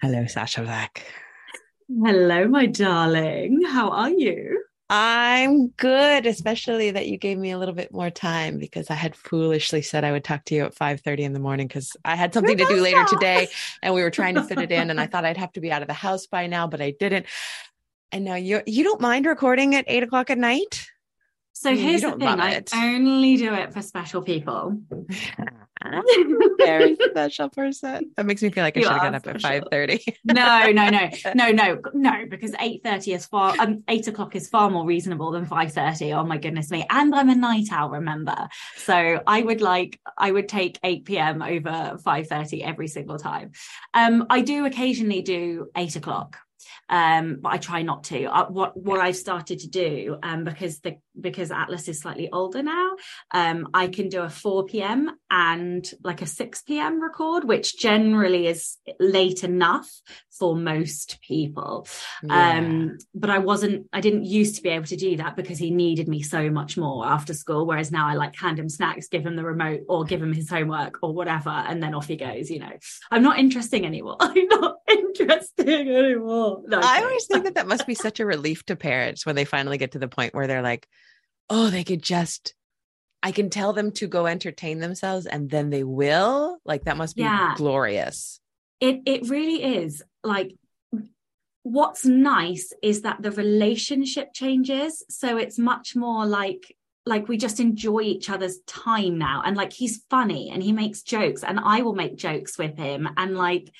Hello, Sacha Black. Hello, my darling. How are you? I'm good, especially that you gave me a little bit more time because I had foolishly said I would talk to you at 5:30 in the morning because I had something to do later today and we were trying to fit it in and I thought I'd have to be out of the house by now, but I didn't. And now you you don't mind recording at eight o'clock at night? So here's the thing: I only do it for special people. very special person. That makes me feel like I should have got up at five thirty. no, no, no, no, no, no, because eight thirty is far. Um, eight o'clock is far more reasonable than five thirty. Oh my goodness me! And I'm a night owl, remember? So I would like I would take eight p.m. over five thirty every single time. Um, I do occasionally do eight o'clock um, but I try not to. Uh, what what I've started to do, um, because the because Atlas is slightly older now, um, I can do a 4 p.m. and like a 6 p.m. record, which generally is late enough for most people. Yeah. Um, but I wasn't, I didn't used to be able to do that because he needed me so much more after school. Whereas now I like hand him snacks, give him the remote, or give him his homework or whatever, and then off he goes. You know, I'm not interesting anymore. I'm not interesting anymore. No, I always think that that must be such a relief to parents when they finally get to the point where they're like, oh, they could just I can tell them to go entertain themselves and then they will. Like that must be yeah. glorious. It it really is. Like what's nice is that the relationship changes. So it's much more like like we just enjoy each other's time now. And like he's funny and he makes jokes and I will make jokes with him. And like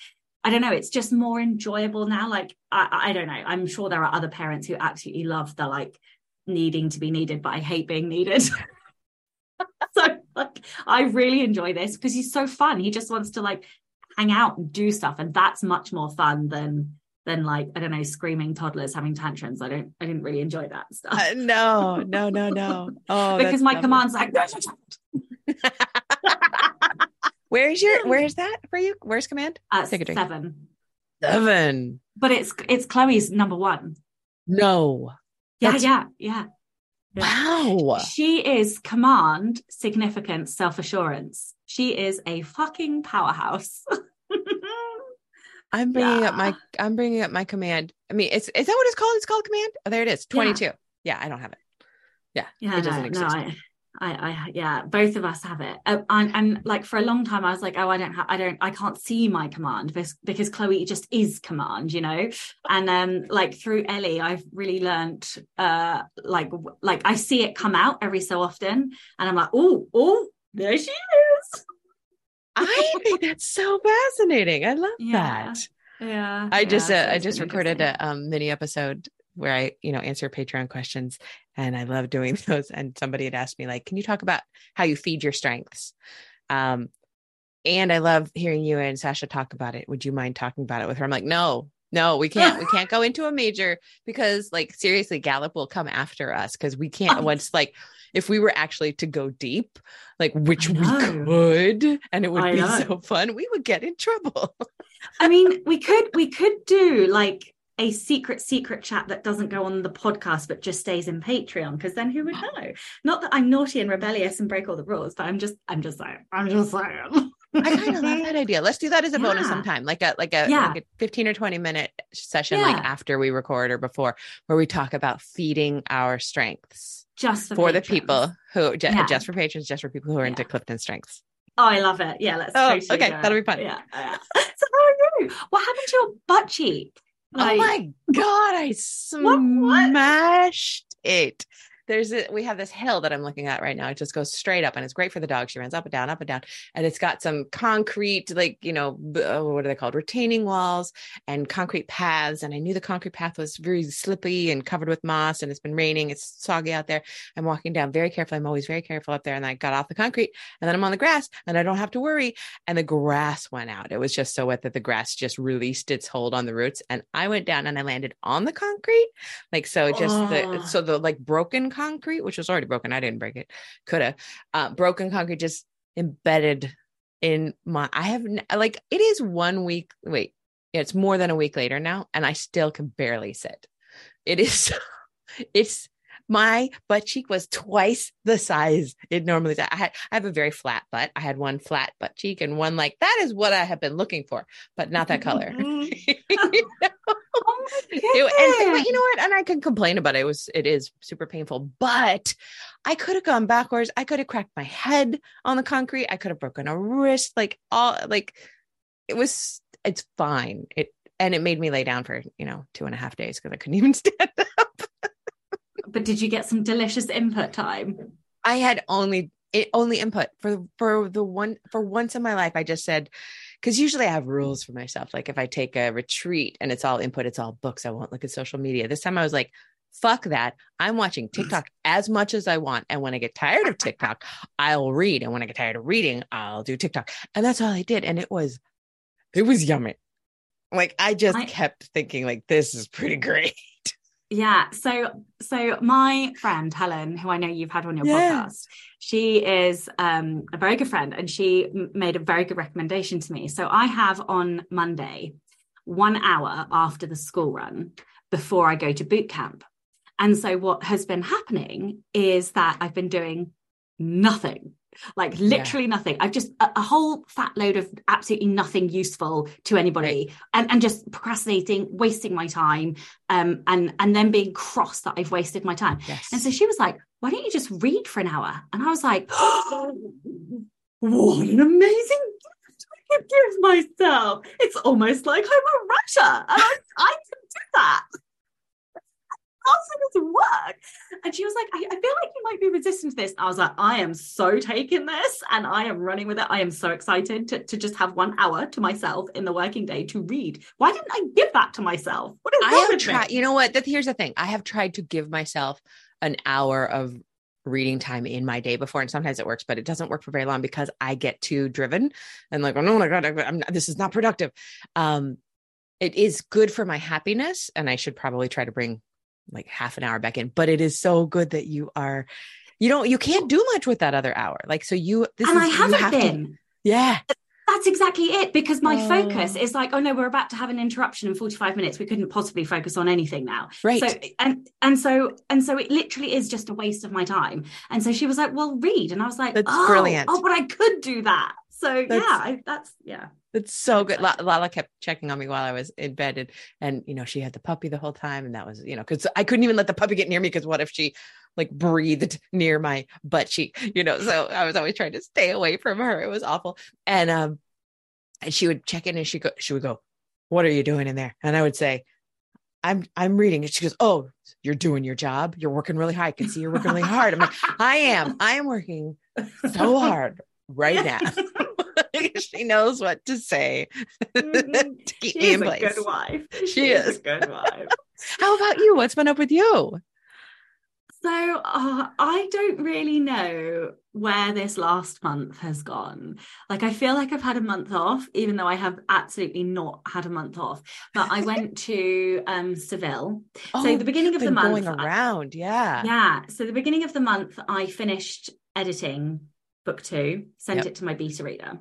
I don't know, it's just more enjoyable now. Like I, I don't know. I'm sure there are other parents who absolutely love the like needing to be needed, but I hate being needed. so like I really enjoy this because he's so fun. He just wants to like hang out and do stuff. And that's much more fun than than like, I don't know, screaming toddlers having tantrums. I don't I didn't really enjoy that stuff. Uh, no, no, no, no. Oh because my command's like Where's your where's that for you? Where's command? Uh, seven. Seven. But it's it's Chloe's number one. No. Yeah, yeah, yeah. Wow. She is command, significant, self assurance. She is a fucking powerhouse. I'm bringing yeah. up my I'm bringing up my command. I mean, it's is that what it's called? It's called command. Oh, there it is. 22. Yeah, yeah I don't have it. Yeah, yeah it doesn't no, exist. No, I, I, I, yeah, both of us have it. Uh, and, and, like for a long time, I was like, oh, I don't have, I don't, I can't see my command because, because Chloe just is command, you know? And um, like through Ellie, I've really learned, uh, like, like I see it come out every so often and I'm like, oh, oh, there she is. I think that's so fascinating. I love yeah. that. Yeah. I just, yeah, uh, I just recorded a um, mini episode where I, you know, answer Patreon questions and I love doing those. And somebody had asked me, like, can you talk about how you feed your strengths? Um, and I love hearing you and Sacha talk about it. Would you mind talking about it with her? I'm like, no, no, we can't. we can't go into a major because, like, seriously, Gallup will come after us because we can't. Once, like, if we were actually to go deep, like, which we could, and it would I be know. so fun, we would get in trouble. I mean, we could, we could do like a secret secret chat that doesn't go on the podcast but just stays in patreon because then who would ah. know not that i'm naughty and rebellious and break all the rules but i'm just i'm just saying i'm just saying I kind of love that idea. Let's do that as a yeah. bonus sometime, like a like a, yeah. like a fifteen or twenty minute session, yeah. like after we record or before, where we talk about feeding our strengths just for, for the people who just, just for patrons, just for people who are into Clifton strengths. Oh, I love it. Yeah, let's. Oh, totally okay, that'll be fun. Yeah. yeah. so how are you? What happened to your butt cheek? Oh like, oh my god, I smashed what? it there's a, we have this hill that I'm looking at right now. It just goes straight up and it's great for the dog. She runs up and down, up and down. And it's got some concrete, like, you know, uh, what are they called? Retaining walls and concrete paths. And I knew the concrete path was very slippy and covered with moss and it's been raining. It's soggy out there. I'm walking down very carefully. I'm always very careful up there. And I got off the concrete and then I'm on the grass and I don't have to worry. And the grass went out. It was just so wet that the grass just released its hold on the roots. And I went down and I landed on the concrete. Like, so just oh. the, so the like broken concrete, which was already broken. I didn't break it. Could have. Uh, broken concrete just embedded in my. I have like it is one week. Wait, it's more than a week later now, and I still can barely sit. It is. It's my butt cheek was twice the size it normally is. I had I have a very flat butt. I had one flat butt cheek and one like that is what I have been looking for, but not that color. you know? Oh It- and, but you know what? And I can complain about it. It was it is super painful, but I could have gone backwards. I could have cracked my head on the concrete. I could have broken a wrist. Like all like it was it's fine. It and it made me lay down for, you know, two and a half days because I couldn't even stand up. But did you get some delicious input time? I had only it only input for for the one for once in my life. I just said because usually I have rules for myself. Like if I take a retreat and it's all input, it's all books. I won't look at social media. This time I was like, fuck that. I'm watching TikTok as much as I want. And when I get tired of TikTok, I'll read. And when I get tired of reading, I'll do TikTok. And that's all I did. And it was it was yummy. Like I just I- kept thinking like this is pretty great. Yeah. So so my friend Helen, who I know you've had on your Yeah. podcast, she is um, a very good friend and she m- made a very good recommendation to me. So I have on Monday one hour after the school run before I go to boot camp. And so what has been happening is that I've been doing nothing. Like literally nothing. I've just a, a whole fat load of absolutely nothing useful to anybody and, and just procrastinating, wasting my time, um, and and then being cross that I've wasted my time. Yes. And so she was like, why don't you just read for an hour? And I was like, what an amazing gift I could give myself. It's almost like I'm a and I, I can do that. How does it work? And she was like, I, I feel like you might be resistant to this. I was like, I am so taking this and I am running with it. I am so excited to, to just have one hour to myself in the working day to read. Why didn't I give that to myself? What is I have tried, you know what? That here's the thing. I have tried to give myself an hour of reading time in my day before, and sometimes it works, but it doesn't work for very long because I get too driven and like, oh no, my god, I'm not, this is not productive. Um, it is good for my happiness, and I should probably try to bring like half an hour back in. But it is so good that you are, you don't, you can't do much with that other hour. Like, so you, this and is I haven't have to- been. yeah, That's exactly it because my focus Oh. is like, oh no, we're about to have an interruption in 45 minutes. We couldn't possibly focus on anything now. right. So and and so and so it literally is just a waste of my time. And so she was like, "Well, read," and I was like, That's "Oh, brilliant. oh, but I could do that." So That's- yeah, I, that's yeah. It's so good. La- Lala kept checking on me while I was in bed, and, and you know she had the puppy the whole time, and that was you know because I couldn't even let the puppy get near me because what if she like breathed near my butt cheek, you know? So I was always trying to stay away from her. It was awful, and um, and she would check in, and she go, she would go, "What are you doing in there?" And I would say, "I'm I'm reading." And she goes, "Oh, you're doing your job. You're working really hard. I can see you're working really hard." I'm like, "I am. I am working so hard right now." she knows what to say Mhm. to keep She me is in a place. good wife. She is. a good wife. How about you? What's been up with you? So uh, I don't really know where this last month has gone. Like I feel like I've had a month off, even though I have absolutely not had a month off. But I went to um, Seville. so the beginning of the Oh, been month, going around, yeah. yeah. So the beginning of the month, I finished editing book two, sent Yep. it to my beta reader.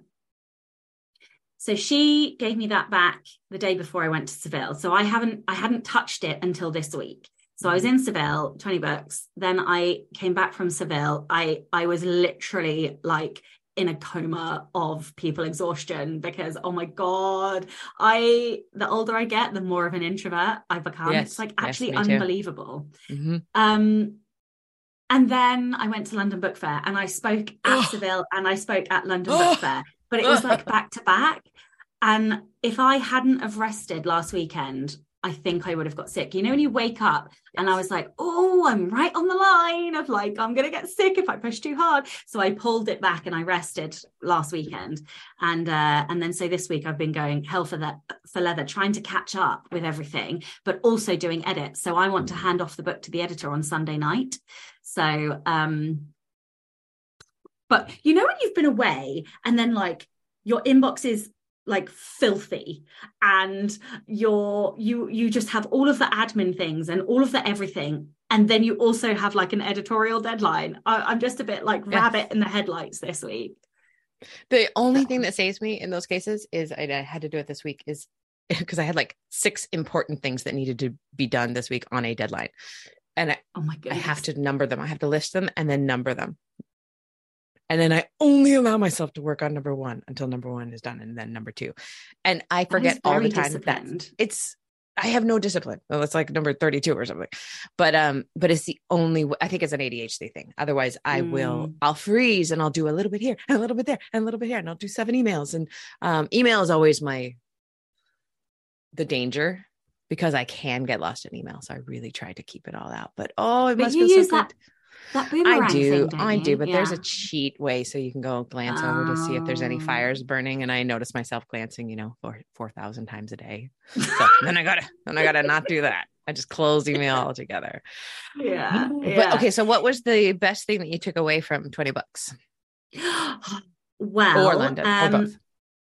So she gave me that back the day before I went to Seville. So I haven't I hadn't touched it until this week. So I was in Seville, 20 books. Then I came back from Seville. I I was literally like in a coma of people exhaustion because oh my god i the older i get the more of an introvert i become Yes, it's like actually too. unbelievable Mhm. um, and then I went to London Book Fair and I spoke at Oh. Seville and I spoke at London Oh. Book Fair, but it was like back to back. And if I hadn't have rested last weekend, I think I would have got sick. You know, when you wake up and I was like, oh, I'm right on the line of like, I'm going to get sick if I push too hard. So I pulled it back and I rested last weekend. And, uh, and then so this week I've been going hell for that, for leather, trying to catch up with everything, but also doing edits. So I want to hand off the book to the editor on Sunday night. So, um, but you know, when you've been away and then like your inbox is like filthy and you're you you just have all of the admin things and all of the everything and then you also have like an editorial deadline I, i'm just a bit like Yeah. rabbit in the headlights this week The only thing that saves me in those cases is I, I had to do it this week is because I had like six important things that needed to be done this week on a deadline. and I, Oh my I have to number them. I have to list them and then number them. And then I only allow myself to work on number one until number one is done and then number two. And I forget all the time that it's I have no discipline. Well, it's like number 32 or something. But um, but it's the only I think it's an ADHD thing. Otherwise, I will Mm. I'll freeze and I'll do a little bit here and a little bit there and a little bit here and I'll do seven emails. And um email is always my the danger because I can get lost in email. So I really try to keep it all out. But oh, it But must you feel use so good. that boomerang I do, thing, I you? do, but there's a cheat way so you can go glance over to see if there's any Oh. fires burning. And I notice myself glancing, you know, four four thousand times a day. So then I gotta then I gotta not do that. I just close email altogether. yeah, But okay, so what was the best thing that you took away from 20 Books well, or London or um, both?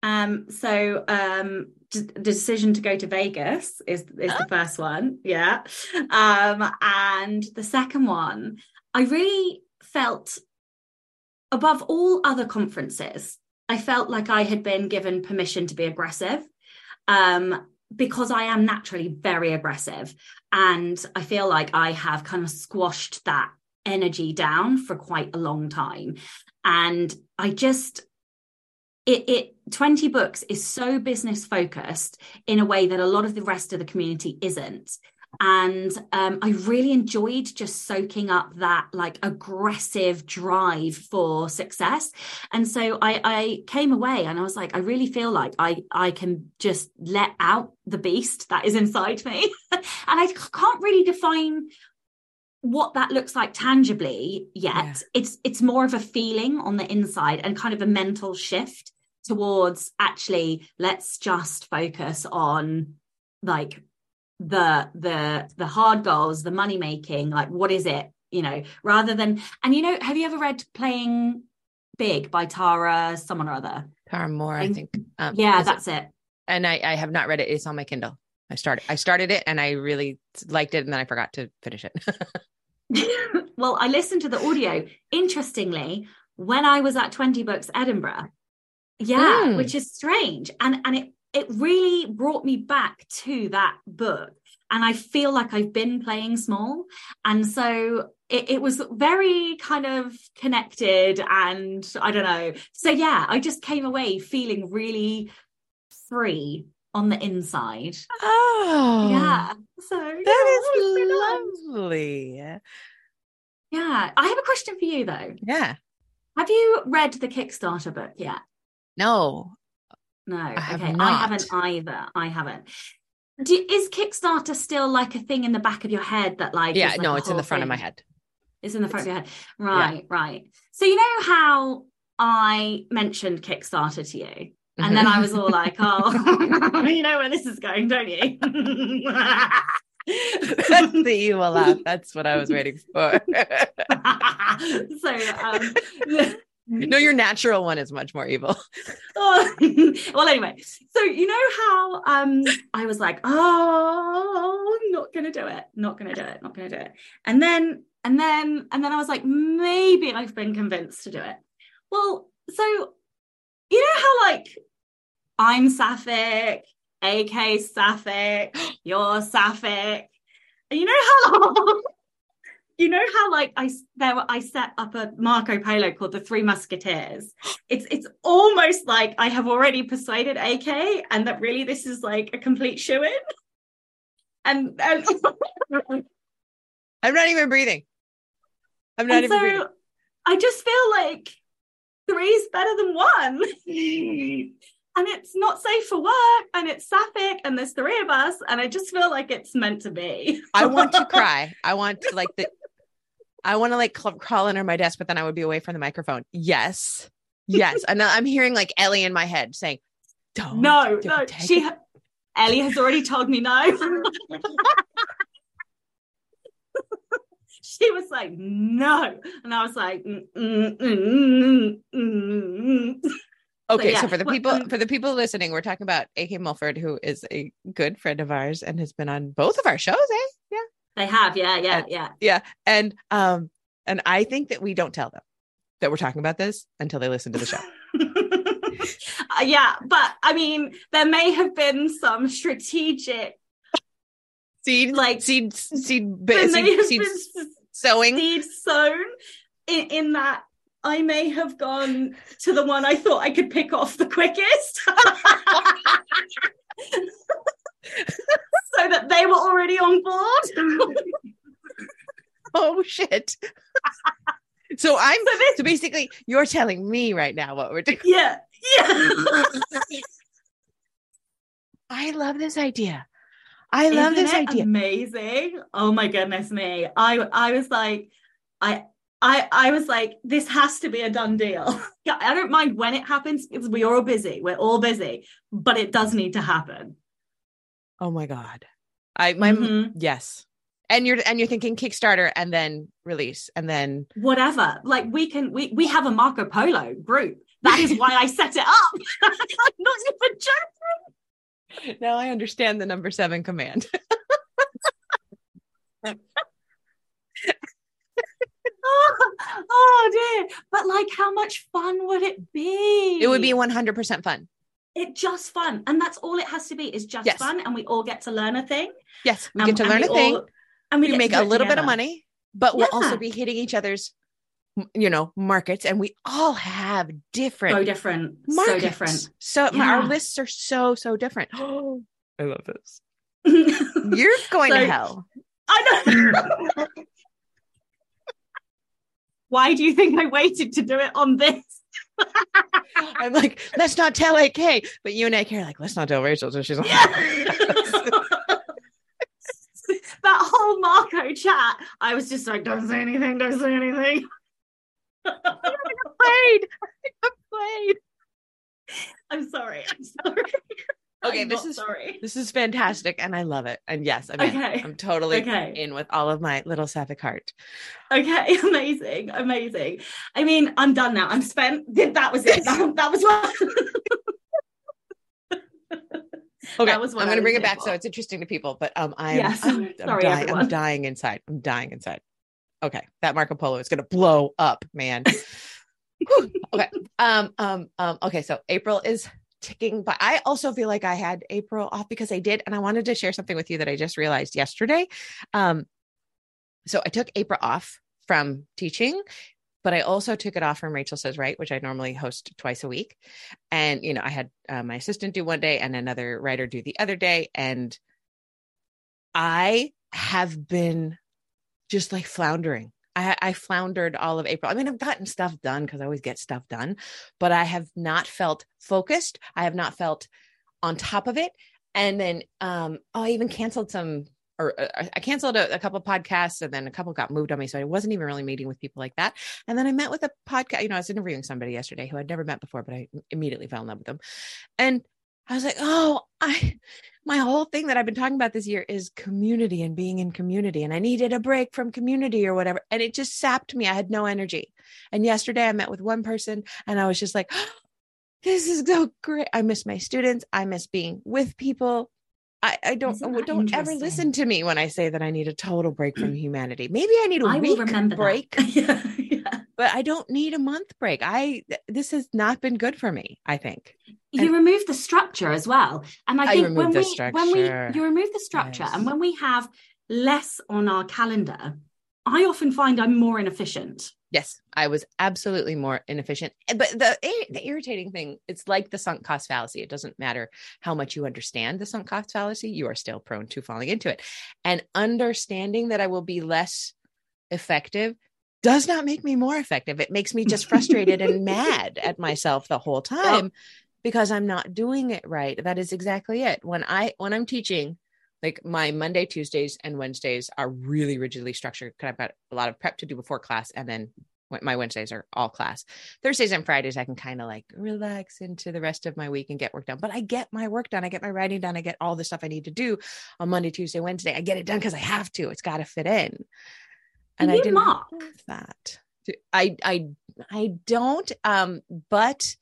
Um, so um d- the decision to go to Vegas is is the first one, yeah. Um, and the second one, I really felt above all other conferences, I felt like I had been given permission to be aggressive. Um, because I am naturally very aggressive. And I feel like I have kind of squashed that energy down for quite a long time. And I just it, it 20 books is so business focused in a way that a lot of the rest of the community isn't and um, i really enjoyed just soaking up that like aggressive drive for success. And so I, I came away and i was like i really feel like i i can just let out the beast that is inside me. And i can't really define what that looks like tangibly yet. Yeah. it's it's more of a feeling on the inside and kind of a mental shift towards actually let's just focus on like the the the hard goals the money making like what is it you know rather than and you know have you ever read playing big by tara someone or other Tara Mohr, I I- think. Um, yeah is it- that's it and I, I have not read it. It's on my Kindle. I started I started it and I really liked it and then I forgot to finish it. well, I listened to the audio. Interestingly, when I was at 20 Books Edinburgh, yeah, Mm. which is strange. And and it it really brought me back to that book. And I feel like I've been playing small. And so it, it was very kind of connected and I don't know. So yeah, I just came away feeling really free on the inside. oh, Yeah. So yeah, That it was so nice. is lovely. Yeah. I have a question for you though. Yeah. Have you read the Kickstarter book yet? No, No. have okay. I haven't either. I haven't. Do, is Kickstarter still like a thing in the back of your head that like yeah, like, no, it's in the front of my head. It's in the front of your head. Right, right. So you know how I mentioned Kickstarter to you? And then I was all like, oh, you know where this is going, don't you? That's the evil laugh. That's what I was waiting for. so um no, your natural one is much more evil. Oh, well, anyway, so you know how um I was like, oh, not gonna do it, not gonna do it, not gonna do it, and then and then and then I was like, maybe I've been convinced to do it. Well, so you know how like I'm sapphic, AK sapphic, you're sapphic, and you know how you know how like I there were- I set up a Marco Polo called the Three Musketeers. It's it's almost like I have already persuaded AK, and that really this is like a complete shoe in. And and, I'm not even breathing. I'm not and even breathing. I just feel like three is better than one. And it's not safe for work, and it's sapphic, and there's three of us, and I just feel like it's meant to be. I want to cry. I want to like the. I want to like cl- crawl under my desk, but then I would be away from the microphone. Yes, yes, and I'm hearing like Ellie in my head saying, "Don't." No, don't no. She, it." Ellie has already told me no. she was like, no. And I was like, mm, mm, mm. Okay, yeah, so for the people for the people listening, we're talking about AK Mulford, who is a good friend of ours and has been on both of our shows, eh? They have, yeah, yeah, And- yeah. yeah. And um, and I think that we don't tell them that we're talking about this until they listen to the show. Uh, yeah, but I mean, there may have been some strategic seed Like- seed seed seed, have seed sowing. seed sown in, in that I may have gone to the one I thought I could pick off the quickest. so that they were already on board. Oh shit. so I'm So this- so basically you're telling me right now what we're doing. yeah. Yeah. I love this idea. I love Isn't this idea. Amazing. Oh my goodness me. I I was like, I I I was like, this has to be a done deal. I don't mind when it happens because we're all busy. We're all busy, but it does need to happen. Oh my god. I my Mhm. yes. And you're and you're thinking Kickstarter and then release and then Whatever. Like we can we we have a Marco Polo group. That is why I set it up. I'm not even joking. now I understand the number seven command. Oh, oh dear. But like how much fun would it be? it would be 100% fun. It just fun and that's all it has to be is just Yes. fun and we all get to learn a thing Yes, we Um, get to learn a thing. all- and we we make a it little bit of money, but we'll also be hitting each other's you know, markets and we all have different so different so markets. different So my- our lists are so so different. Oh, I love this. You're going to hell i know why do you think i waited to do it on this I'm like, let's not tell AK, but you and AK are like, let's not tell Rachael. So she's like, yeah. that whole marco chat i was just like don't say anything don't say anything I played. I'm played. i'm sorry i'm sorry Okay, I'm this is sorry this is fantastic, and I love it. And yes, I mean, Okay. I'm totally Okay. in with all of my little sapphic heart. Okay, amazing, amazing. I mean, I'm done now. I'm spent. That was it. That, that was what. Okay, That was I'm going to bring it back for. so it's interesting to people. But um, I'm, Yes. I'm, I'm Sorry, dying. I'm dying inside. I'm dying inside. Okay, that Marco Polo is going to blow up, man. Okay. Um. Um. Um. Okay. So April is ticking, but I also feel like I had April off because I did, and I wanted to share something with you that I just realized yesterday. Um. So I took April off from teaching, but I also took it off from Rachael Says Right, which I normally host twice a week. And, you know, I had uh, my assistant do one day and another writer do the other day. And I have been just like floundering. I, I floundered all of April. I mean, I've gotten stuff done because I always get stuff done, but I have not felt focused. I have not felt on top of it. And then um, oh, I even canceled some or uh, I canceled a, a couple podcasts and then a couple got moved on me. So I wasn't even really meeting with people like that. And then I met with a podcast, you know, I was interviewing somebody yesterday who I'd never met before, but I immediately fell in love with them. And I was like, oh, I, my whole thing that I've been talking about this year is community and being in community. And I needed a break from community or whatever. And it just sapped me. I had no energy. And yesterday I met with one person and I was just like, oh, this is so great. I miss my students. I miss being with people. I, I don't don't ever listen to me when I say that I need a total break from humanity. Maybe I need a I week remember break, yeah. but I don't need a month break. I this has not been good for me. I think. You remove the structure as well, and I I think when we when we you remove the structure, Yes. and when we have less on our calendar, I often find I'm more inefficient. Yes, I was absolutely more inefficient. But the the irritating thing, it's like the sunk cost fallacy. It doesn't matter how much you understand the sunk cost fallacy, you are still prone to falling into it. And understanding that I will be less effective does not make me more effective. It makes me just frustrated and mad at myself the whole oh. time because I'm not doing it right. That is exactly it. When I when I'm teaching, like my Monday, Tuesdays, and Wednesdays are really rigidly structured because I've got a lot of prep to do before class, and then my Wednesdays are all class. Thursdays and Fridays, I can kind of like relax into the rest of my week and get work done. But I get my work done. I get my writing done. I get all the stuff I need to do on Monday, Tuesday, Wednesday. I get it done because I have to. It's got to fit in. And Do I you didn't have that. I I I don't. Um, but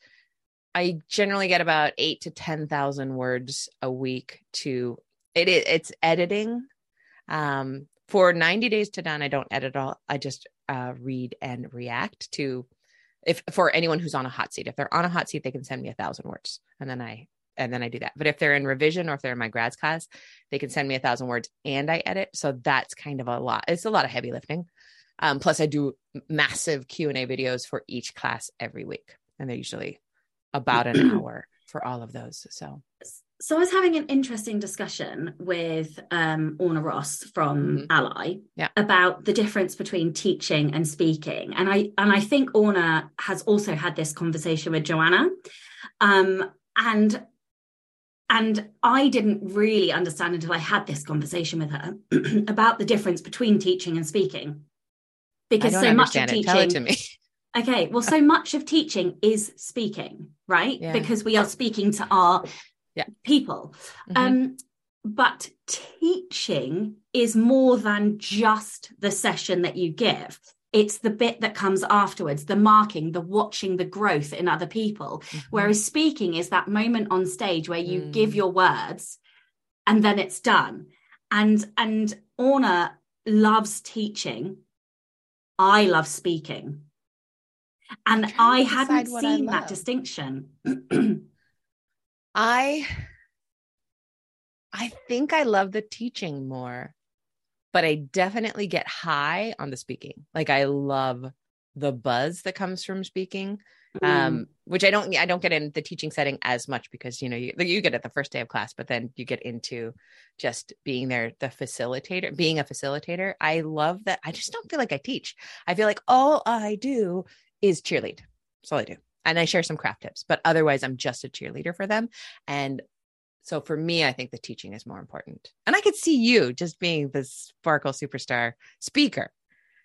I generally get about eight to ten thousand words a week to it. It's editing. Um, for ninety days to done, I don't edit all. I just uh, read and react to. If for anyone who's on a hot seat, if they're on a hot seat, they can send me a thousand words, and then I and then I do that. But if they're in revision or if they're in my grads class, they can send me a thousand words and I edit. So that's kind of a lot. It's a lot of heavy lifting. Um, plus, I do massive Q and A videos for each class every week, and they're usually about an hour for all of those. So, so I was having an interesting discussion with um, Orna Ross from mm-hmm. ALLi yeah. about the difference between teaching and speaking, and I and I think Orna has also had this conversation with Joanna, um, and and I didn't really understand until I had this conversation with her about the difference between teaching and speaking because so much of teaching. It to me. Okay, well, so much of teaching is speaking, right? Yeah. Because we are speaking to our yeah. people. Mm-hmm. Um, but teaching is more than just the session that you give. It's the bit that comes afterwards, the marking, the watching the growth in other people. Mm-hmm. Whereas speaking is that moment on stage where you mm. give your words and then it's done. And and Orna loves teaching I love speaking. And I hadn't seen I that distinction. I I think I love the teaching more, but I definitely get high on the speaking. Like I love the buzz that comes from speaking mm. um which i don't i don't get in the teaching setting as much because you know you, you get it the first day of class but then you get into just being there the facilitator being a facilitator. I love that. I just don't feel like i teach. I feel like all i do is cheerlead. That's all i do. And i share some craft tips but otherwise i'm just a cheerleader for them. And so for me i think the teaching is more important. And i could see you just being this sparkle superstar speaker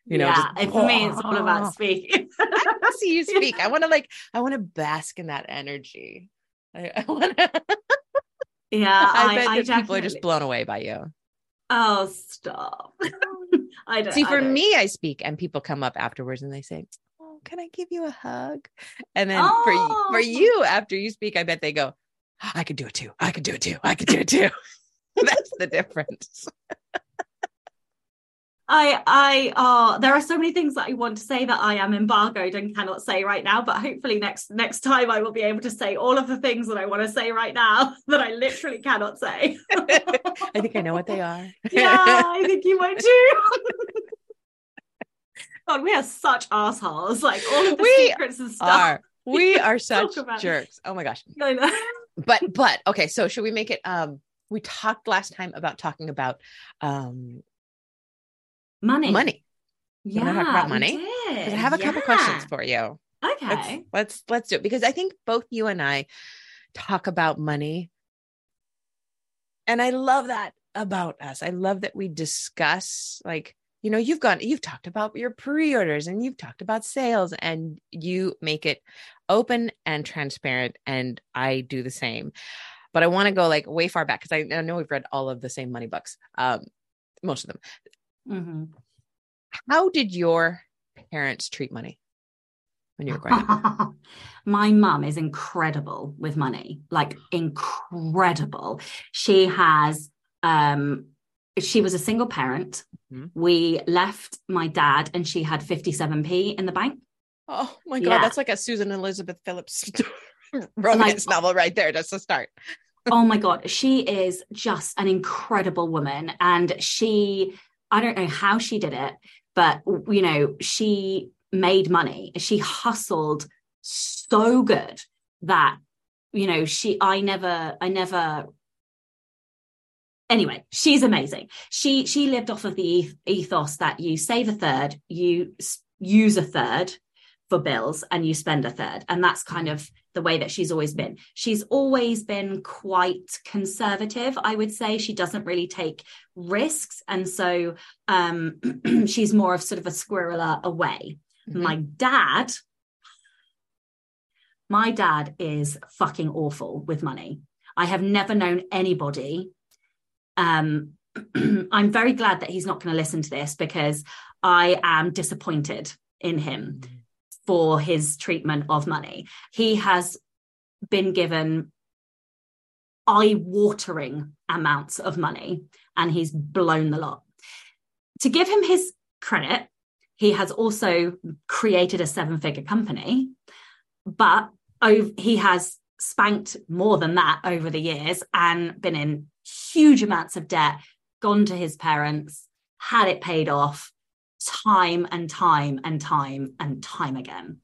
you know yeah, just, for me it's all about speaking. I see you speak. I want to like i want to bask in that energy. I, I want to yeah i, I bet I that people are just blown away by you. Oh stop. I don't see for don't. me i speak and people come up afterwards and they say oh can i give you a hug? And then oh. for for you after you speak i bet they go i could do it too i could do it too i could do it too that's the difference I, I, uh, there are so many things that I want to say that I am embargoed and cannot say right now. But hopefully next next time I will be able to say all of the things that I want to say right now that I literally cannot say. I think I know what they are. yeah, I think you might too. God, we are such assholes. Like all of the we secrets and stuff. Are. We are such jerks. Oh my gosh. But but okay, so should we make it um we talked last time about talking about um money. Money. Yeah, talk about money. I have a yeah. couple questions for you. Okay. Let's, let's let's do it because I think both you and I talk about money. And I love that about us. I love that we discuss like you know you've gone you've talked about your pre-orders and you've talked about sales and you make it open and transparent and I do the same. But I want to go like way far back because I, I, know we've read all of the same money books. Um most of them. Mm-hmm. How did your parents treat money when you were growing up? My mum is incredible with money, like incredible. She has um she was a single parent. Mm-hmm. We left my dad and she had 57p in the bank. Oh my god, yeah. that's like a Susan Elizabeth Phillips romance like, novel right there. That's a start. oh my god, she is just an incredible woman and she I don't know how she did it, but you know, she made money. She hustled so good that you know, she I never I never anyway she's amazing she she lived off of the ethos that you save a third you use a third for bills and you spend a third. And that's kind of the way that she's always been. She's always been quite conservative, I would say. She doesn't really take risks. And so um, she's more of sort of a squirreler away. Mm-hmm. My dad, my dad is fucking awful with money. I have never known anybody. Um, I'm very glad that he's not going to listen to this because I am disappointed in him. For his treatment of money. He has been given eye watering amounts of money and he's blown the lot. To give him his credit, he has also created a seven figure company, but he has spanked more than that over the years and been in huge amounts of debt, gone to his parents, had it paid off time and time and time and time again.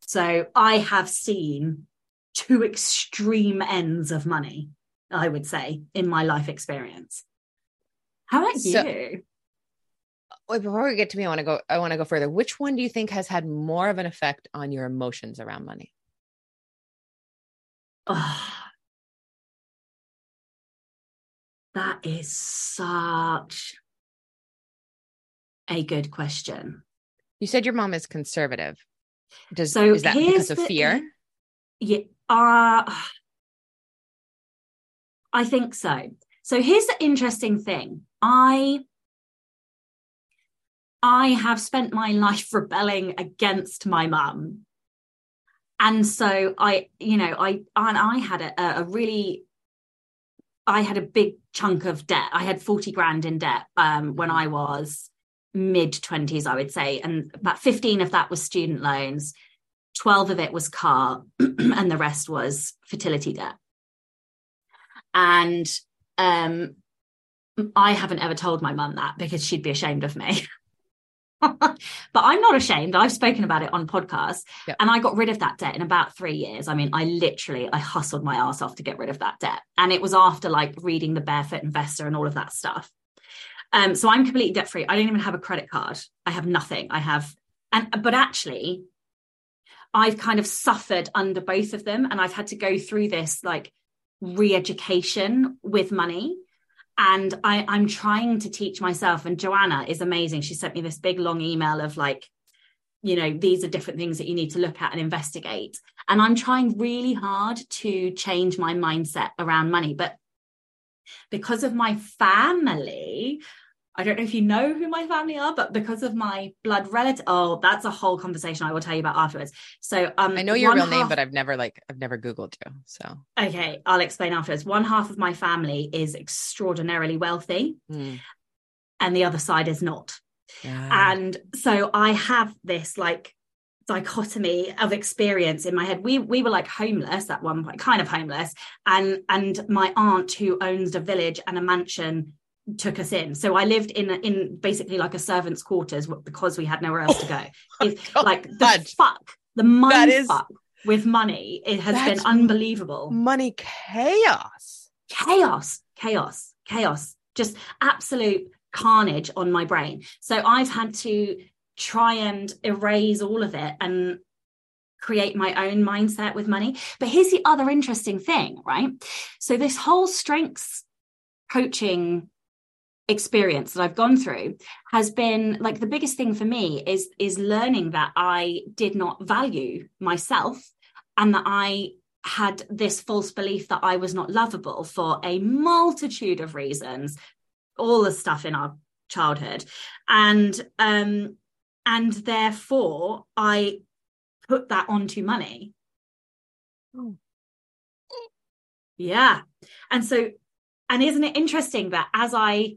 So I have seen two extreme ends of money, I would say, in my life experience. How about so, you? Before we get to me, I want to go. I want to go further. Which one do you think has had more of an effect on your emotions around money? Oh, that is such a good question. You said your mom is conservative. Does so is that because of the, fear? Yeah, uh, I think so. So here's the interesting thing. I I have spent my life rebelling against my mum. And so I, you know, I and I had a, a really I had a big chunk of debt. I had 40 grand in debt um, when I was mid 20s, I would say. And about 15 of that was student loans, 12 of it was car, and the rest was fertility debt. And um, I haven't ever told my mum that because she'd be ashamed of me. but I'm not ashamed. I've spoken about it on podcasts yep. and I got rid of that debt in about three years. I mean, I literally, I hustled my ass off to get rid of that debt. And it was after like reading the barefoot investor and all of that stuff. Um, so I'm completely debt free. I don't even have a credit card. I have nothing. I have, and but actually, I've kind of suffered under both of them, and I've had to go through this like re-education with money. And I, I'm trying to teach myself. And Joanna is amazing. She sent me this big long email of like, you know, these are different things that you need to look at and investigate. And I'm trying really hard to change my mindset around money. But because of my family, I don't know if you know who my family are, but because of my blood relative, oh, that's a whole conversation I will tell you about afterwards. So, um, I know your real half... name, but I've never like I've never Googled you. So, okay, I'll explain afterwards. One half of my family is extraordinarily wealthy, mm. and the other side is not. Yeah. And so I have this like dichotomy of experience in my head. We we were like homeless at one point, kind of homeless, and and my aunt who owns a village and a mansion took us in. So I lived in in basically like a servant's quarters because we had nowhere else to go. Oh it's like the fuck, the mind is, fuck with money. It has been unbelievable. Money chaos. Chaos, chaos, chaos. Just absolute carnage on my brain. So I've had to try and erase all of it and create my own mindset with money. But here's the other interesting thing, right? So this whole strengths coaching experience that I've gone through has been like the biggest thing for me is is learning that I did not value myself and that I had this false belief that I was not lovable for a multitude of reasons all the stuff in our childhood. And um and therefore I put that onto money. Oh. yeah. And so and isn't it interesting that as I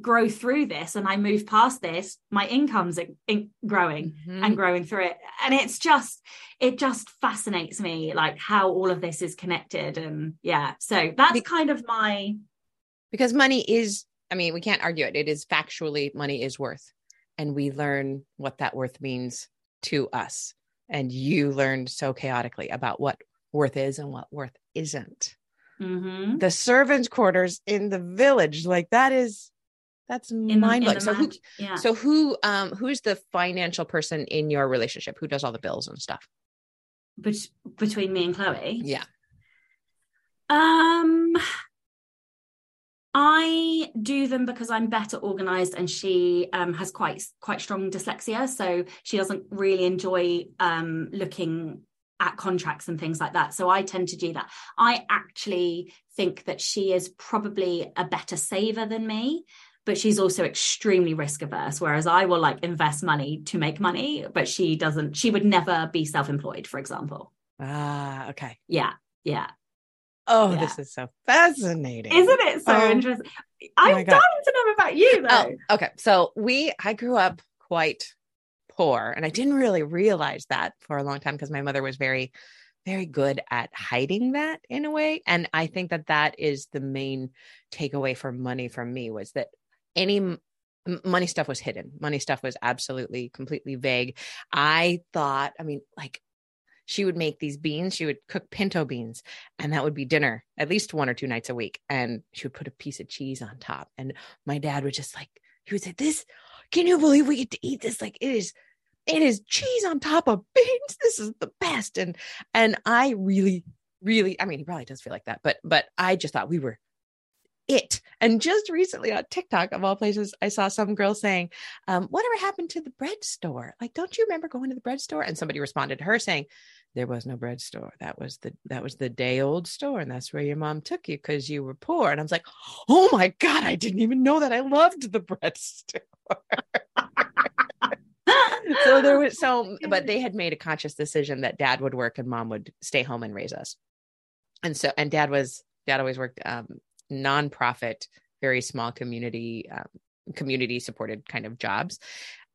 grow through this and I move past this, my income's in- growing mm-hmm. and growing through it. And it's just, it just fascinates me like how all of this is connected. And yeah, so that's Be- kind of my. Because money is, I mean, we can't argue it. It is factually money is worth. And we learn what that worth means to us. And you learned so chaotically about what worth is and what worth isn't. Mm-hmm. The servants' quarters in the village, like that is that's mind blowing. So who, yeah. so who, um, who's the financial person in your relationship? Who does all the bills and stuff? But between me and Chloe, yeah. Um, I do them because I'm better organized, and she um has quite quite strong dyslexia, so she doesn't really enjoy um looking at contracts and things like that. So I tend to do that. I actually think that she is probably a better saver than me but she's also extremely risk averse whereas i will like invest money to make money but she doesn't she would never be self-employed for example. Ah okay. Yeah yeah. Oh yeah. this is so fascinating. Isn't it so oh, interesting i'm dying to know about you though. Oh, okay. So we i grew up quite poor and i didn't really realize that for a long time because my mother was very very good at hiding that in a way. And i think that that is the main takeaway for money from me was that any money stuff was hidden. Money stuff was absolutely completely vague. I thought i mean like she would make these beans she would cook pinto beans and that would be dinner at least one or two nights a week and she would put a piece of cheese on top and my dad would just like he would say this can you believe we get to eat this? Like it is it is cheese on top of beans. This is the best. And and i really really i mean he probably does feel like that but but i just thought we were it. And just recently on tiktok of all places i saw some girl saying um, whatever happened to the bread store? Like don't you remember going to the bread store? And somebody responded to her saying there was no bread store. That was the that was the day old store and that's where your mom took you because you were poor. And i was like oh my god i didn't even know that i loved the bread store. So there was so but they had made a conscious decision that dad would work and mom would stay home and raise us. And so and dad was dad always worked um nonprofit very small community um, community supported kind of jobs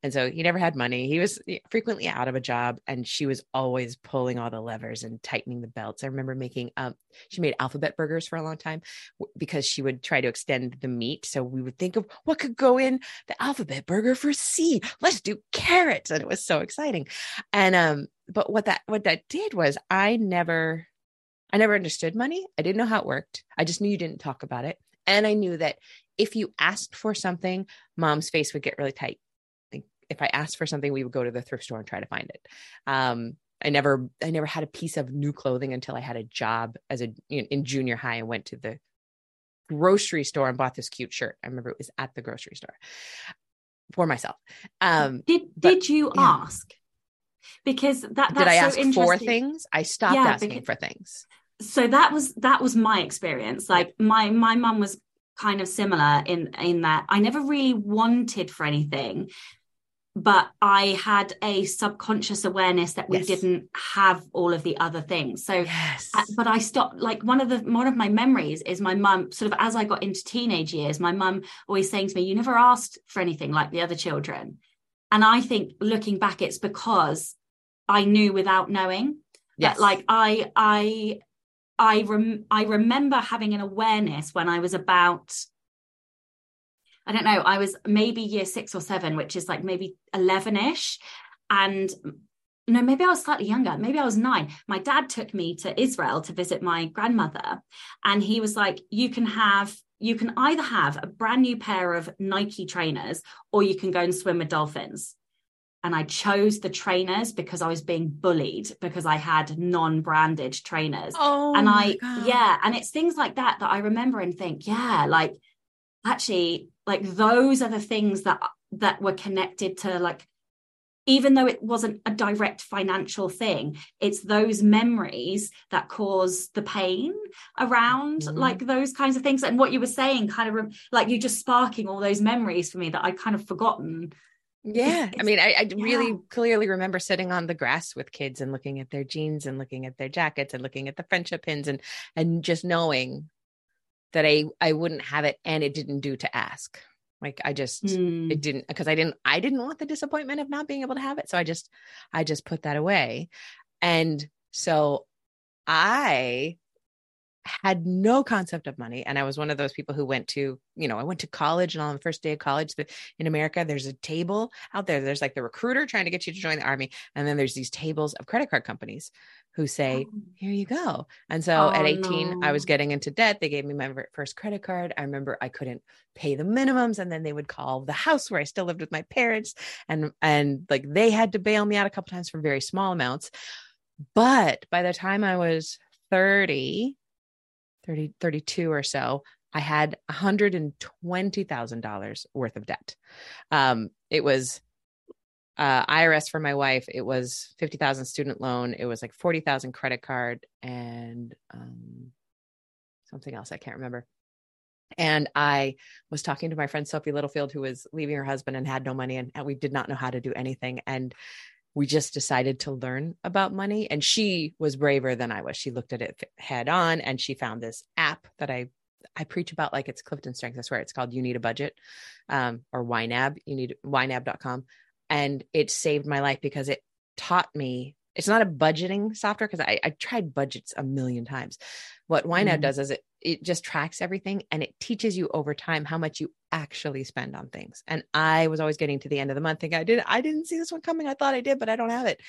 and so he never had money. He was frequently out of a job and she was always pulling all the levers and tightening the belts. I remember making, um, she made alphabet burgers for a long time because she would try to extend the meat. So we would think of what could go in the alphabet burger for C. Let's do carrots. And it was so exciting. And, um, but what that, what that did was I never, I never understood money. I didn't know how it worked. I just knew you didn't talk about it. And I knew that if you asked for something, mom's face would get really tight if I asked for something, we would go to the thrift store and try to find it. Um, I never, I never had a piece of new clothing until I had a job as a you know, in junior high. and went to the grocery store and bought this cute shirt. I remember it was at the grocery store for myself. Um, did but, did you yeah. ask? Because that that's did I ask so for things? I stopped yeah, asking because, for things. So that was that was my experience. Like my my mom was kind of similar in in that I never really wanted for anything but I had a subconscious awareness that we yes. didn't have all of the other things. So, yes. Uh, but I stopped. Like one of the one of my memories is my mum. Sort of as I got into teenage years, my mum always saying to me, "You never asked for anything like the other children." And I think looking back, it's because I knew without knowing. Yes. That, like I I I rem- I remember having an awareness when I was about I don't know, I was maybe year six or seven, which is like maybe 11 ish. And no, maybe I was slightly younger. Maybe I was nine. My dad took me to Israel to visit my grandmother. And he was like, you can have, you can either have a brand new pair of Nike trainers or you can go and swim with dolphins. And I chose the trainers because I was being bullied because I had non branded trainers. Oh, and I, yeah. And it's things like that that I remember and think, yeah, like actually like those are the things that that were connected to like even though it wasn't a direct financial thing it's those memories that cause the pain around mm-hmm. like those kinds of things and what you were saying kind of like you just sparking all those memories for me that i kind of forgotten yeah i mean i, I yeah. really clearly remember sitting on the grass with kids and looking at their jeans and looking at their jackets and looking at the friendship pins and and just knowing that I I wouldn't have it and it didn't do to ask. Like I just mm. it didn't because I didn't I didn't want the disappointment of not being able to have it. So I just I just put that away. And so I had no concept of money and i was one of those people who went to you know i went to college and on the first day of college the, in america there's a table out there there's like the recruiter trying to get you to join the army and then there's these tables of credit card companies who say, oh. Here you go. And so oh, at 18, no. I was getting into debt. They gave me my first credit card. I remember I couldn't pay the minimums. And then they would call the house where I still lived with my parents. And and like they had to bail me out a couple times for very small amounts. But by the time I was 30, 30, 32 or so, I had $120,000 worth of debt. Um, it was uh, IRS for my wife, it was 50,000 student loan. It was like 40,000 credit card and um, something else. I can't remember. And I was talking to my friend Sophie Littlefield, who was leaving her husband and had no money, and, and we did not know how to do anything. And we just decided to learn about money. And she was braver than I was. She looked at it head on and she found this app that I I preach about like it's Clifton Strength. I swear it's called You Need a Budget um, or YNAB. You need YNAB.com and it saved my life because it taught me it's not a budgeting software because I, I tried budgets a million times. What YNAB mm. does is it it just tracks everything and it teaches you over time how much you actually spend on things. And I was always getting to the end of the month thinking I did I didn't see this one coming. I thought I did, but I don't have it.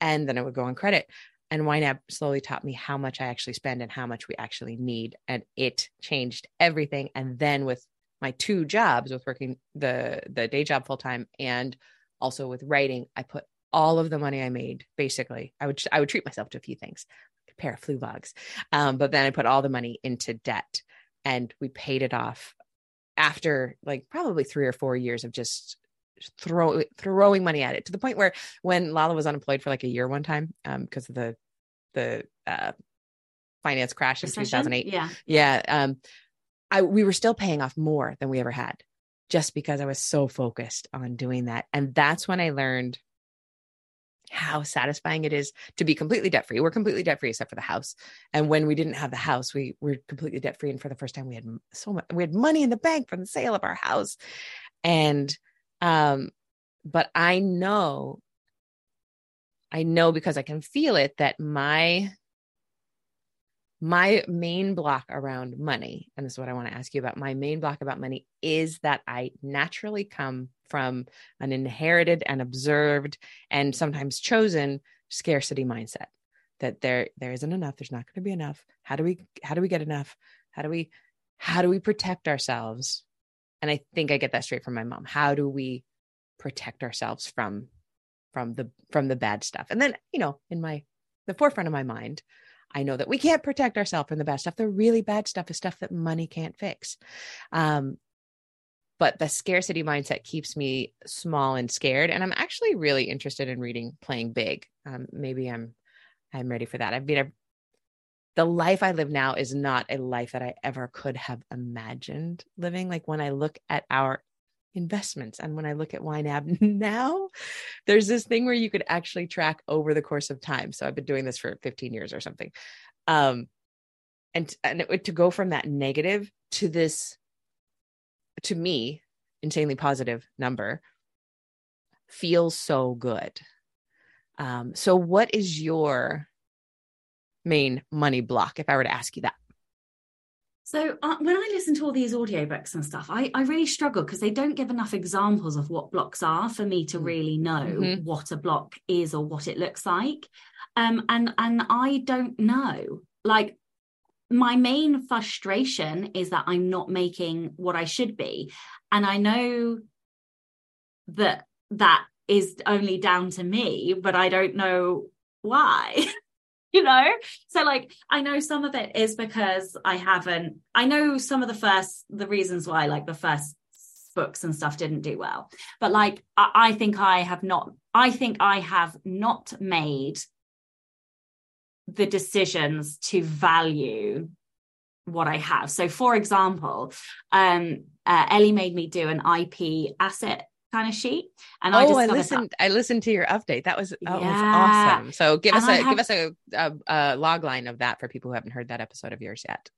And then I would go on credit. And YNAB slowly taught me how much I actually spend and how much we actually need. And it changed everything. And then with my two jobs, with working the the day job full time and also with writing, I put all of the money I made basically. I would I would treat myself to a few things, a pair of Fluevogs, um, but then I put all the money into debt, and we paid it off after like probably three or four years of just throw, throwing money at it to the point where when Lala was unemployed for like a year one time because um, of the the uh, finance crash in 2008 yeah. Yeah um, I we were still paying off more than we ever had just because I was so focused on doing that. And that's when I learned how satisfying it is to be completely debt free. We're completely debt free except for the house. And when we didn't have the house, we were completely debt free. And for the first time, we had so much, we had money in the bank from the sale of our house. And um, but I know, I know because I can feel it that my my main block around money, and this is what I want to ask you about. My main block about money is that I naturally come from an inherited and observed and sometimes chosen scarcity mindset. That there there isn't enough there's not going to be enough. How do we how do we get enough? How do we how do we protect ourselves? And i think i get that straight from my mom. How do we protect ourselves from from the from the bad stuff? And then you know in my the forefront of my mind i know that we can't protect ourselves from the bad stuff. The really bad stuff is stuff that money can't fix. Um but the scarcity mindset keeps me small and scared and i'm actually really interested in reading playing big. Um, maybe i'm i'm ready for that. I mean I've, the life I live now is not a life that I ever could have imagined living. Like when I look at our investments and when I look at YNAB now, there's this thing where you could actually track over the course of time. So I've been doing this for 15 years or something. Um, and and it, to go from that negative to this, to me, insanely positive number feels so good. Um, so what is your main money block if I were to ask you that? So uh, when I listen to all these audiobooks and stuff, I, I really struggle because they don't give enough examples of what blocks are for me to mm. really know mm-hmm. what a block is or what it looks like. Um, and and I don't know. Like my main frustration is that I'm not making what I should be, and I know that that is only down to me, but I don't know why. you know so like i know some of it is because i haven't i know some of the first the reasons why like the first books and stuff didn't do well but like I, I think i have not i think i have not made the decisions to value what I have. So, for example, um, uh, Ellie made me do an IP asset kind of sheet. And oh, I, I listened. That. I listened to your update. That was that yeah. was awesome. So give and us a have, give us a, a, a, log line of that for people who haven't heard that episode of yours yet.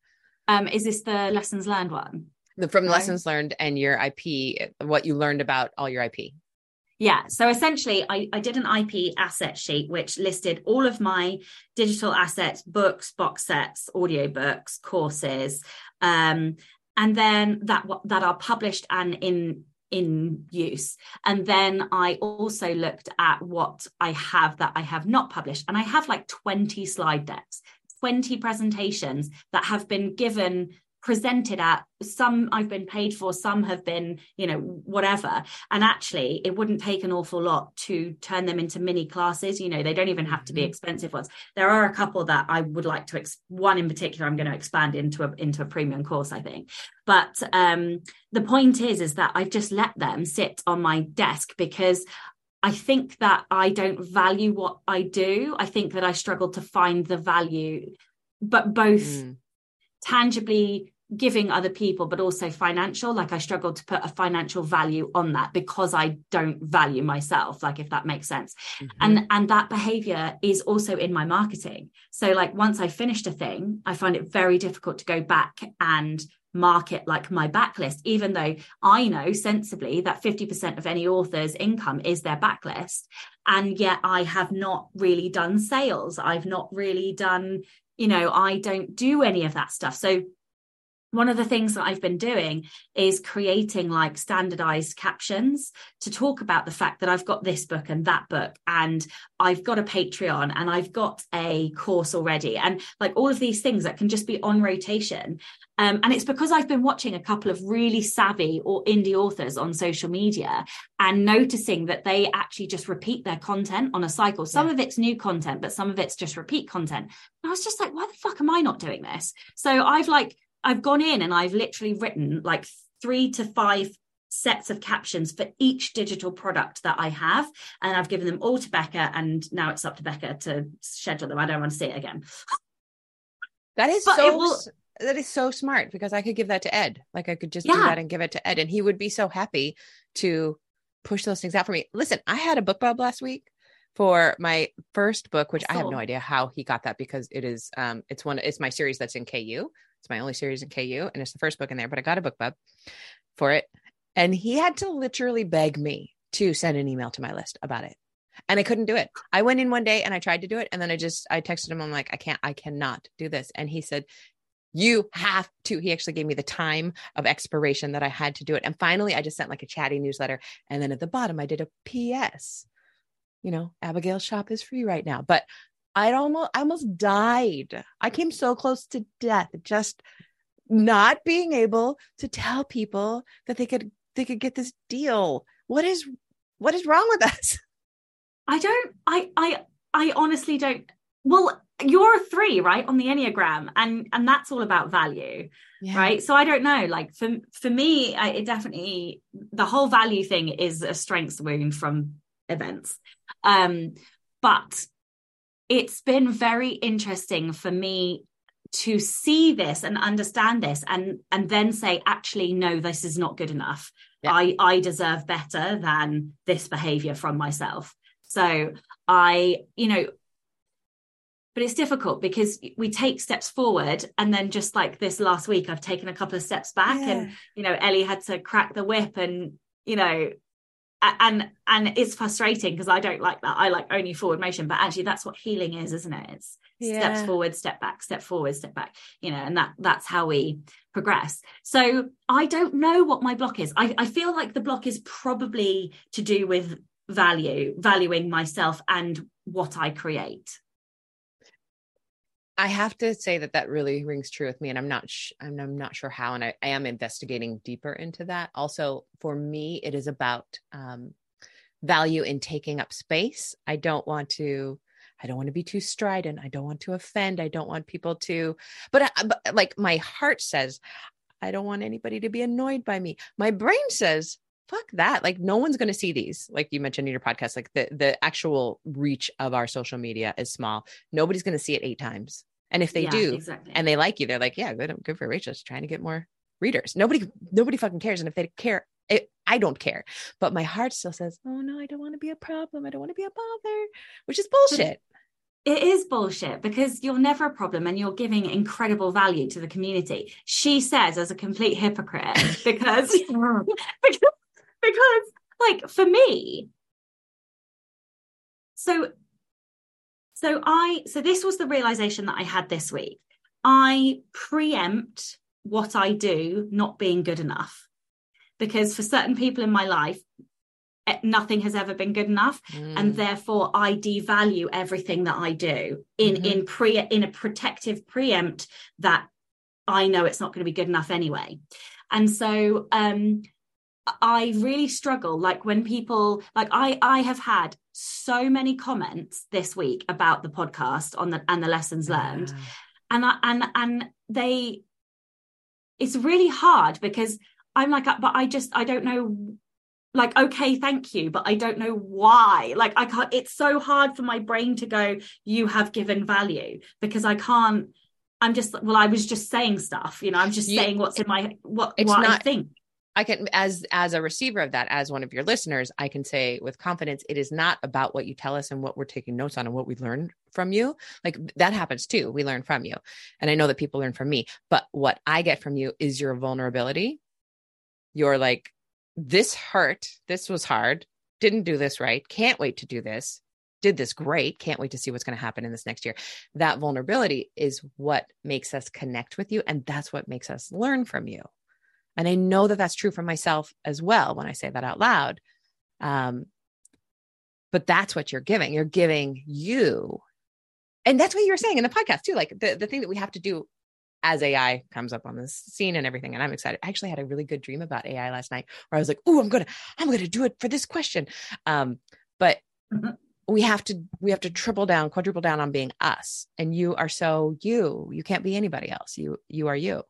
Um, is this the lessons learned one? The, from right. lessons learned and your IP, what you learned about all your IP. Yeah. So essentially, I, I did an IP asset sheet which listed all of my digital assets, books, box sets, audiobooks, courses, um, and then that that are published and in in use. And then I also looked at what I have that I have not published. And I have like 20 slide decks, 20 presentations that have been given presented at some i've been paid for some have been you know whatever. And actually it wouldn't take an awful lot to turn them into mini classes. You know they don't even have to be mm-hmm. expensive ones. There are a couple that i would like to ex- one in particular i'm going to expand into a into a premium course i think. But um the point is is that i've just let them sit on my desk because I think that I don't value what I do. I think that I struggle to find the value, but both mm. tangibly giving other people but also financial. Like i struggle to put a financial value on that because i don't value myself like if that makes sense. Mm-hmm. and and that behavior is also in my marketing. So like once i finished a thing i find it very difficult to go back and market like my backlist even though i know sensibly that 50% of any author's income is their backlist. And yet i have not really done sales. I've not really done you know i don't do any of that stuff. So one of the things that I've been doing is creating like standardized captions to talk about the fact that I've got this book and that book, and I've got a Patreon and I've got a course already, and like all of these things that can just be on rotation. Um, and it's because I've been watching a couple of really savvy or indie authors on social media and noticing that they actually just repeat their content on a cycle. Some yeah. of it's new content, but some of it's just repeat content. And I was just like, why the fuck am I not doing this? So I've like I've gone in and I've literally written like three to five sets of captions for each digital product that I have. And I've given them all to Becca. And now it's up to Becca to schedule them. I don't want to see it again. That is but so will... that is so smart because I could give that to Ed. Like I could just yeah. do that and give it to Ed. And he would be so happy to push those things out for me. Listen, I had a BookBub last week for my first book, which I have no idea how he got that because it is um it's one it's my series that's in KU. It's my only series in KU and it's the first book in there, but I got a BookBub for it. And he had to literally beg me to send an email to my list about it. And I couldn't do it. I went in one day and I tried to do it. And then I just, I texted him, I'm like, I can't, I cannot do this. And he said, you have to. He actually gave me the time of expiration that I had to do it. And finally, I just sent like a chatty newsletter. And then at the bottom, I did a PS. You know, Abigail's shop is free right now. But I'd almost I almost died. I came so close to death just not being able to tell people that they could they could get this deal. What is what is wrong with us? I don't I I I honestly don't well you're a 3 right on the enneagram and and that's all about value yeah. right so i don't know like for for me I, it definitely the whole value thing is a strengths wound from events um but it's been very interesting for me to see this and understand this and and then say actually no this is not good enough yeah. i i deserve better than this behavior from myself so i you know but it's difficult because we take steps forward and then just like this last week i've taken a couple of steps back yeah. and you know ellie had to crack the whip and you know and and it's frustrating because I don't like that. I like only forward motion, but actually that's what healing is, isn't it? It's yeah. steps forward, step back, step forward, step back. You know, and that that's how we progress. So I don't know what my block is. I, I feel like the block is probably to do with value, valuing myself and what I create. I have to say that that really rings true with me, and I'm not sh- I'm, I'm not sure how, and I, I, am investigating deeper into that. Also, for me, it is about um, value in taking up space. I don't want to. I don't want to be too strident. I don't want to offend. I don't want people to, but, I, but like my heart says, I don't want anybody to be annoyed by me. My brain says, fuck that like no one's going to see these like you mentioned in your podcast like the the actual reach of our social media is small nobody's going to see it eight times and if they yeah, do exactly. and they like you they're like yeah good good for Rachael. She's trying to get more readers. Nobody nobody fucking cares. And if they care it, I don't care. But my heart still says oh no I don't want to be a problem. I don't want to be a bother which is bullshit. it is bullshit because you're never a problem and you're giving incredible value to the community. She says as a complete hypocrite because because because like for me so so i so this was the realization that i had this week i preempt what i do not being good enough because for certain people in my life eh, nothing has ever been good enough mm. and therefore i devalue everything that i do in mm-hmm. in pre in a protective preempt that i know it's not going to be good enough anyway and so um I really struggle like when people like I I have had so many comments this week about the podcast on the and the lessons learned yeah. and I, and and they it's really hard because I'm like uh, but I just I don't know like okay thank you but I don't know why like I can't it's so hard for my brain to go you have given value because I can't I'm just well, I was just saying stuff, you know, I'm just You- saying what's in my what It's what I not- think. I can as as a receiver of that, as one of your listeners, I can say with confidence, it is not about what you tell us and what we're taking notes on and what we learned from you. Like that happens too. We learn from you. And I know that people learn from me. But what I get from you is your vulnerability. You're like, this hurt. This was hard. Didn't do this right. Can't wait to do this. Did this great. Can't wait to see what's going to happen in this next year. That vulnerability is what makes us connect with you. And that's what makes us learn from you. And I know that that's true for myself as well when I say that out loud. Um, but that's what you're giving. You're giving you. And that's what you were saying in the podcast too. Like the, the thing that we have to do as AI comes up on the scene and everything. And I'm excited. I actually had a really good dream about AI last night where I was like, oh, I'm gonna, I'm gonna do it for this question. Um, but Mhm. we have to we have to triple down, quadruple down on being us. And you are so you. You can't be anybody else. You you are you.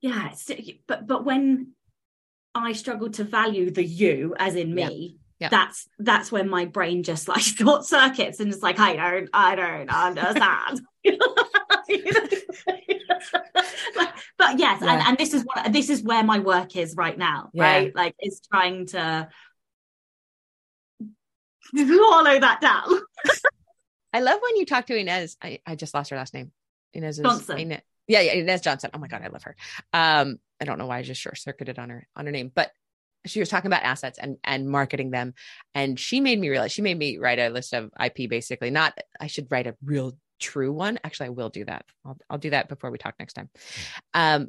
Yeah, but but when I struggle to value the you as in me, Yeah. that's that's when my brain just like short circuits and it's like I don't I don't understand. Like, but yes, and, Yeah. and this is what this is where my work is right now, right? Like it's trying to swallow that down. I love when you talk to Ines. I, I just lost her last name. Ines is Johnson. Ine- yeah, yeah, Ines Johnson. Oh my god, I love her. Um, I don't know why I just short circuited on her on her name, but she was talking about assets and and marketing them, and she made me realize. She made me write a list of IP. Basically, not I should write a real true one. Actually, I will do that. I'll I'll do that before we talk next time. Um,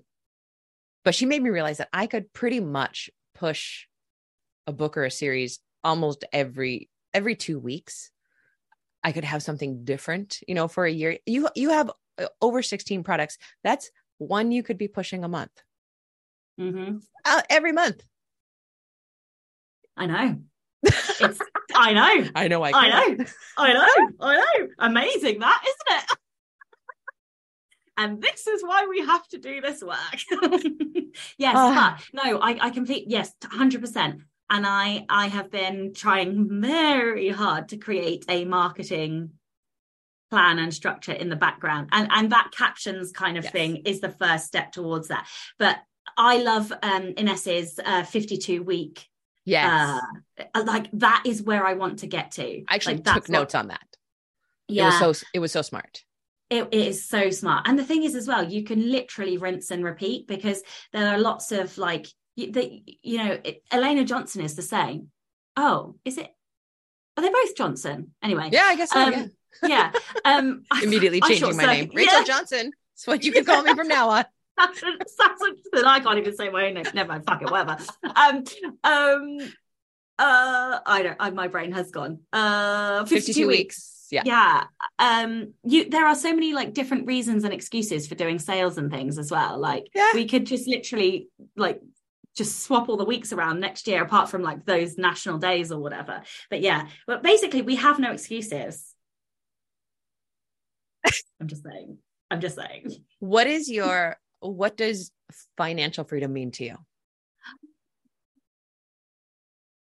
but she made me realize that I could pretty much push a book or a series almost every every two weeks I could have something different, you know, for a year. You you have over 16 products. That's one you could be pushing a month. hmm Uh, every month. I know. It's I know. I know I I know. I know. I know. Amazing that, isn't it? And this is why we have to do this work. yes, Ah. but no, I, I complete yes, hundred percent. And I I have been trying very hard to create a marketing plan and structure in the background. And and that captions kind of Yes. thing is the first step towards that. But I love um Ines's uh 52 week Yes. uh like that is where I want to get to. I actually Like, took what- notes on that. Yeah. It was so it was so smart. It, it is so smart. And the thing is, as well, you can literally rinse and repeat because there are lots of like, you, the, you know, it, Elana Johnson is the same. Oh, is it? Are they both Johnson? Anyway, Yeah, I guess so. Um, yeah. Yeah. Um, Immediately changing my name. Rachael Yeah. Johnson. That's what you can call me from now on. That's- that's- I can't even say my own name. Never mind. Fuck it. Whatever. Um. Um. Uh. I don't. I, my brain has gone. Uh. 52, 52 weeks. weeks. Yeah. yeah um you there are so many like different reasons and excuses for doing sales and things as well like Yeah. we could just literally like just swap all the weeks around next year apart from like those national days or whatever but yeah but basically we have no excuses i'm just saying i'm just saying What is your what does financial freedom mean to you?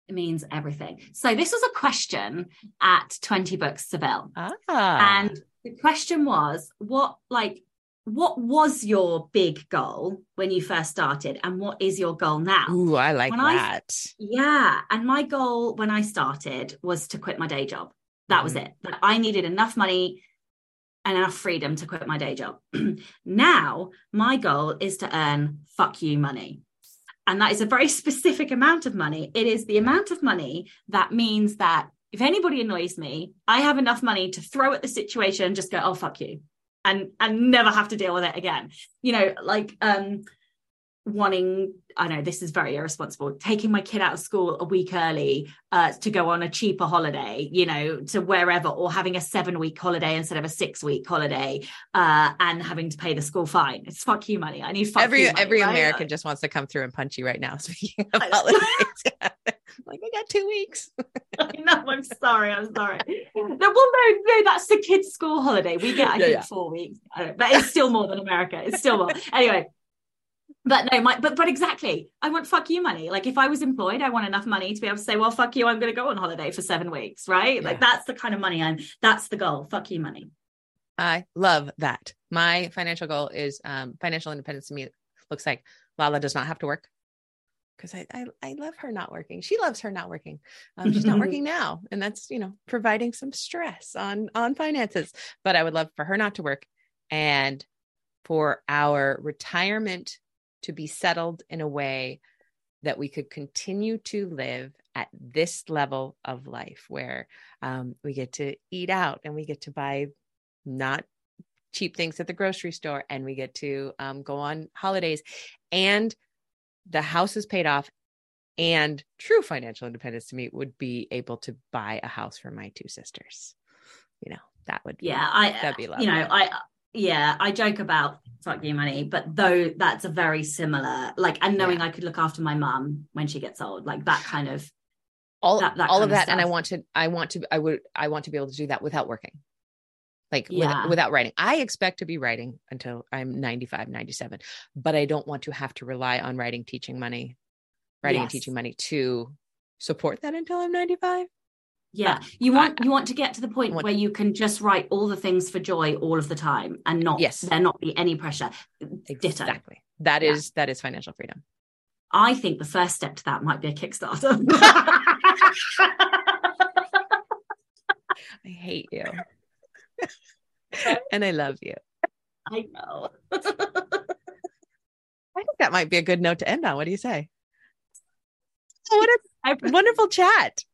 it means everything so this was a question at 20 Books Seville Ah. and the question was what like what was your big goal when you first started and what is your goal now Ooh, I like When I- that. yeah and my goal when i started was to quit my day job that was Mhm. it that i needed enough money and enough freedom to quit my day job. Now my goal is to earn fuck you money. And that is a very specific amount of money. It is the amount of money that means that if anybody annoys me i have enough money to throw at the situation and just go oh fuck you and and never have to deal with it again. You know like um wanting i know this is very irresponsible taking my kid out of school a week early uh to go on a cheaper holiday you know to wherever or having a seven week holiday instead of a six week holiday uh and having to pay the school fine it's fuck you money i need fuck every you money, every right? American just wants to come through and punch you right now. Speaking of I holidays, like we got two weeks. no, I'm sorry. I'm sorry. No, well, no, no, that's the kids' school holiday. We get, I Yeah, think, yeah. four weeks. I don't, but it's still more than America. It's still more. Anyway, but no, my, but but exactly. I want fuck you money. Like if I was employed, I want enough money to be able to say, well, fuck you. I'm going to go on holiday for seven weeks, right? Like that's the kind of money I'm. That's the goal. Fuck you money. I love that. My financial goal is um, financial independence to me looks like Lala does not have to work because I, I, I love her not working. She loves her not working. Um, she's not working now, and that's you know providing some stress on on finances. But I would love for her not to work, and for our retirement to be settled in a way that we could continue to live at this level of life where um, we get to eat out and we get to buy not cheap things at the grocery store and we get to um, go on holidays and the house is paid off and true financial independence to me would be able to buy a house for my two sisters you know that would be, yeah i that'd be lovely. you know i yeah i joke about fuck you money but though that's a very similar like and knowing yeah. i could look after my mum when she gets old like that kind of all that, that all of that of and i want to i want to i would i want to be able to do that without working like yeah. with, without writing i expect to be writing until i'm 95 97 but i don't want to have to rely on writing teaching money writing yes. and teaching money to support that until i'm 95 yeah. You want you want to get to the point where you can just write all the things for joy all of the time and not yes. there not be any pressure. Ditto. exactly. That yeah. is that is financial freedom. I think the first step to that might be a kickstarter. I hate you. And i love you. I know. I think that might be a good note to end on. What do you say? What a wonderful chat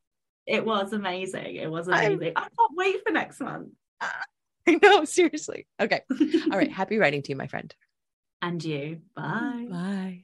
it was amazing. It was amazing. I can not wait for next month. I know, seriously. Okay. All right. Happy writing to you, my friend. And you. Bye. Bye.